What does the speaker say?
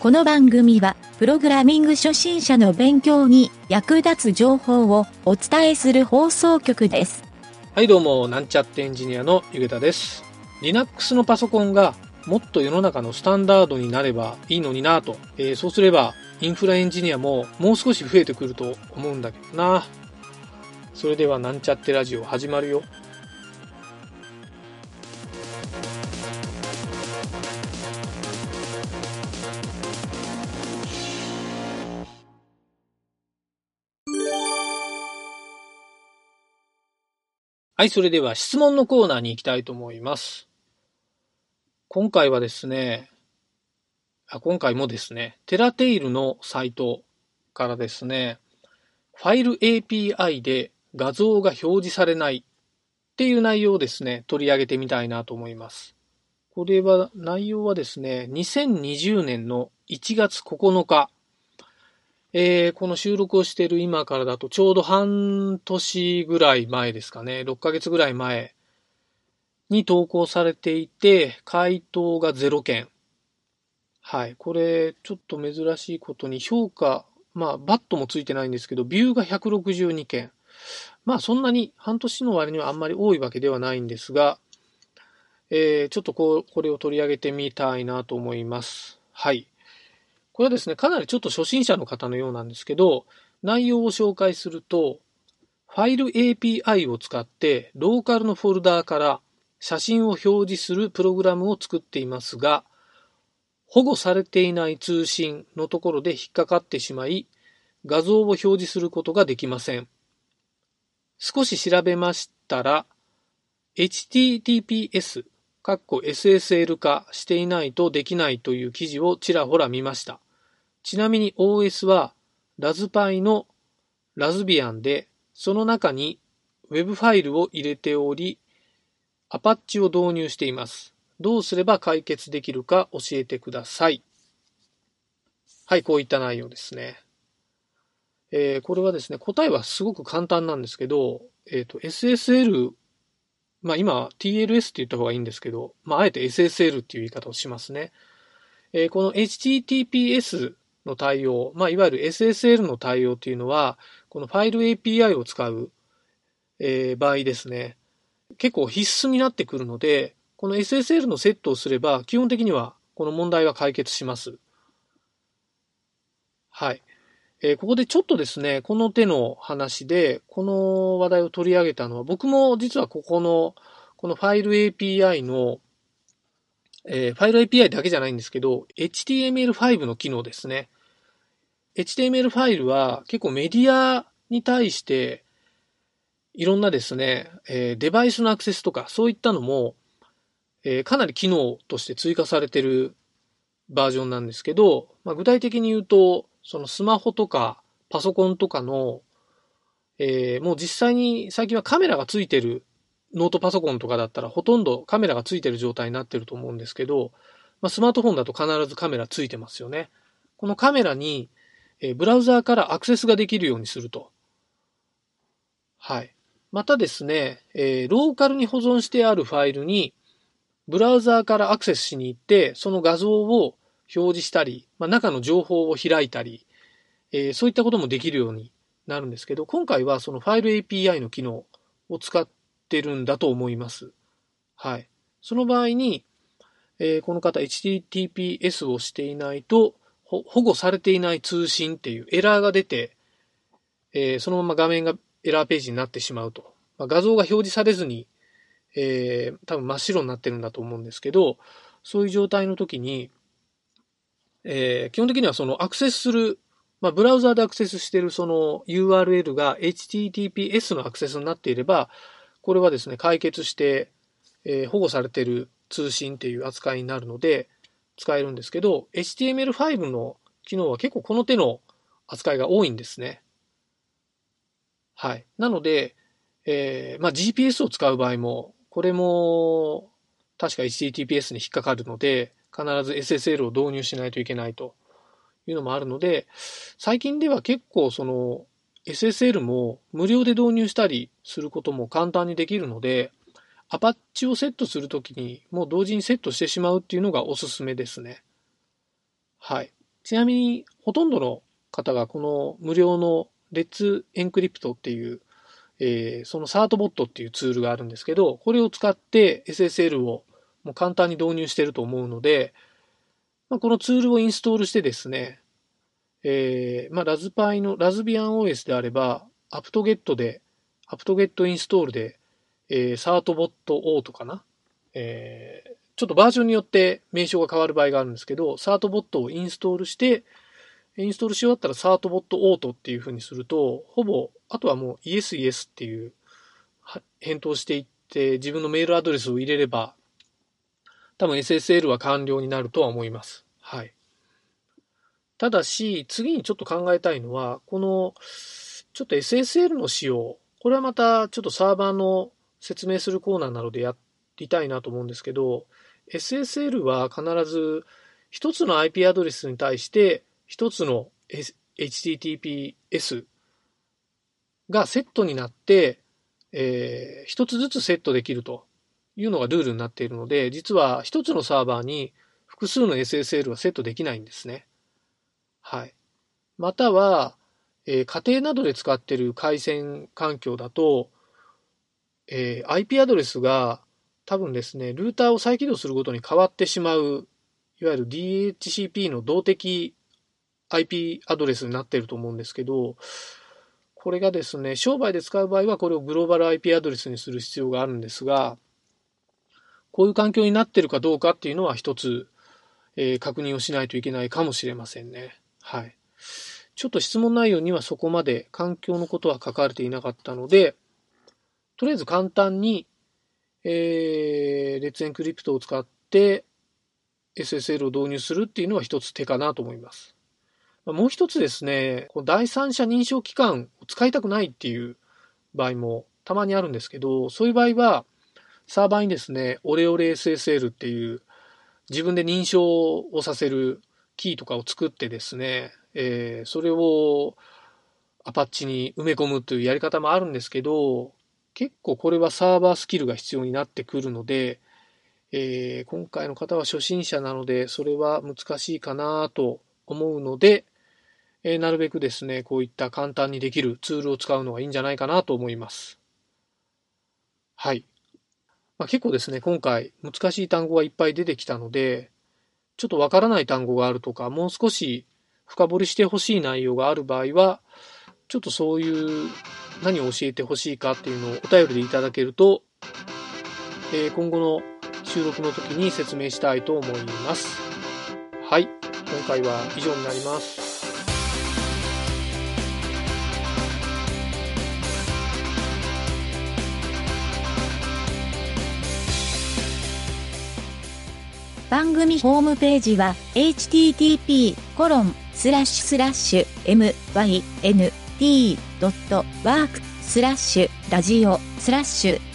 この番組は、プログラミング初心者の勉強に役立つ情報をお伝えする放送局です。はいどうも、なんちゃってエンジニアのゆげたです。Linux のパソコンがもっと世の中のスタンダードになればいいのになと、えーそうすればインフラエンジニアももう少し増えてくると思うんだけどな。それではなんちゃってラジオ始まるよ。はい、それでは質問のコーナーに行きたいと思います。今回はですね、あ今回もですね、テラテイルのサイトからですね、ファイル API で画像が表示されないっていう内容をですね、取り上げてみたいなと思います。これは、内容はですね、2020年の1月9日、えーこの収録をしている今からだとちょうど半年ぐらい前ですかね、6ヶ月ぐらい前に投稿されていて、回答が0件。はい。これ、ちょっと珍しいことに評価、まあ、バットもついてないんですけど、ビューが162件。まあ、そんなに半年の割にはあんまり多いわけではないんですが、えーちょっとこう、これを取り上げてみたいなと思います。はい。これはですね、かなりちょっと初心者の方のようなんですけど、内容を紹介すると、ファイル API を使ってローカルのフォルダーから写真を表示するプログラムを作っていますが、保護されていない通信のところで引っかかってしまい、画像を表示することができません。少し調べましたら、HTTPS、かっこ SSL 化していないとできないという記事をちらほら見ました。ちなみに OS はラズパイのラズビアンで、その中に Web ファイルを入れており、アパッチを導入しています。どうすれば解決できるか教えてください。はい、こういった内容ですね。えーこれはですね、答えはすごく簡単なんですけど、えっ、と、SSL、まあ今 TLS って言った方がいいんですけど、まああえて SSL っていう言い方をしますね。えーこの HTTPS の対応、まあいわゆる SSL の対応っていうのは、このファイル API を使う、えー場合ですね。結構必須になってくるので、この SSL のセットをすれば、基本的にはこの問題は解決します。はい。えーここでちょっとですね、この手の話で、この話題を取り上げたのは、僕も実はここの、このファイル API の、えーファイル API だけじゃないんですけど、HTML5 の機能ですね。HTML ファイルは結構メディアに対して、いろんなですね、えーデバイスのアクセスとか、そういったのも、えーかなり機能として追加されてるバージョンなんですけど、まあ、具体的に言うと、そのスマホとかパソコンとかの、えーもう実際に最近はカメラがついてるノートパソコンとかだったらほとんどカメラがついてる状態になってると思うんですけど、まあ、スマートフォンだと必ずカメラついてますよね。このカメラに、えーブラウザーからアクセスができるようにすると。はい。またですね、えーローカルに保存してあるファイルに、ブラウザーからアクセスしに行って、その画像を表示したり、まあ、中の情報を開いたり、えーそういったこともできるようになるんですけど、今回はそのファイル API の機能を使ってるんだと思います。はい。その場合に、えーこの方 HTTPS をしていないと、保護されていない通信っていうエラーが出て、えーそのまま画面がエラーページになってしまうと。まあ、画像が表示されずに、えー多分真っ白になってるんだと思うんですけど、そういう状態の時に、えー基本的にはそのアクセスする、まあ、ブラウザーでアクセスしてるその URL が HTTPS のアクセスになっていれば、これはですね、解決して、えー保護されている通信っていう扱いになるので、使えるんですけど、HTML5 の機能は結構この手の扱いが多いんですね。はい。なので、えーまあ、GPS を使う場合も、これも確か HTTPS に引っかかるので、必ず SSL を導入しないといけないというのもあるので、最近では結構その SSL も無料で導入したりすることも簡単にできるので、アパッチをセットするときにもう同時にセットしてしまうっていうのがおすすめですね。はい。ちなみに、ほとんどの方がこの無料のレッツエンクリプトっていう、えー、そのサートボットっていうツールがあるんですけど、これを使って SSL をもう簡単に導入してると思うので、まあ、このツールをインストールしてですね、えー、まあ、ラズパイの、ラズビアン OS であれば、アプトゲットで、アプトゲットインストールで、えー、サートボットオートかな、えー、ちょっとバージョンによって名称が変わる場合があるんですけど、サートボットをインストールして、インストールし終わったらサートボットオートっていう風にすると、ほぼ、あとはもうイエスイエスっていう返答していって、自分のメールアドレスを入れれば、多分 SSL は完了になるとは思います。はい。ただし、次にちょっと考えたいのは、この、ちょっと SSL の仕様、これはまたちょっとサーバーの説明するコーナーなのでやりたいなと思うんですけど、SSL は必ず一つの IP アドレスに対して一つの HTTPS がセットになって、えー、一つずつセットできるというのがルールになっているので、実は一つのサーバーに複数の SSL はセットできないんですね。はい。または、えー、家庭などで使っている回線環境だと、えー、IP アドレスが多分ですね、ルーターを再起動するごとに変わってしまう、いわゆる DHCP の動的 IP アドレスになっていると思うんですけど、これがですね、商売で使う場合はこれをグローバル IP アドレスにする必要があるんですが、こういう環境になっているかどうかっていうのは一つ、えー、確認をしないといけないかもしれませんね。はい。ちょっと質問内容にはそこまで環境のことは書かれていなかったので、とりあえず簡単に、えー、レッツエンクリプトを使って SSL を導入するっていうのは一つ手かなと思います。もう一つですね、この第三者認証機関を使いたくないっていう場合もたまにあるんですけど、そういう場合は、サーバーにですね、オレオレ SSL っていう自分で認証をさせるキーとかを作ってですね、えー、それをアパッチに埋め込むというやり方もあるんですけど、結構これはサーバースキルが必要になってくるので、えー、今回の方は初心者なので、それは難しいかなと思うので、えー、なるべくですね、こういった簡単にできるツールを使うのがいいんじゃないかなと思います。はい。まあ、結構ですね、今回難しい単語がいっぱい出てきたので、ちょっとわからない単語があるとか、もう少し深掘りしてほしい内容がある場合は、ちょっとそういう何を教えてほしいかっていうのをお便りでいただけると、えー、今後の収録の時に説明したいと思います。はい。今回は以上になります。番組ホームページは http コロンスラッシュスラッシュ mynt.work スラッシュラジオスラッシュ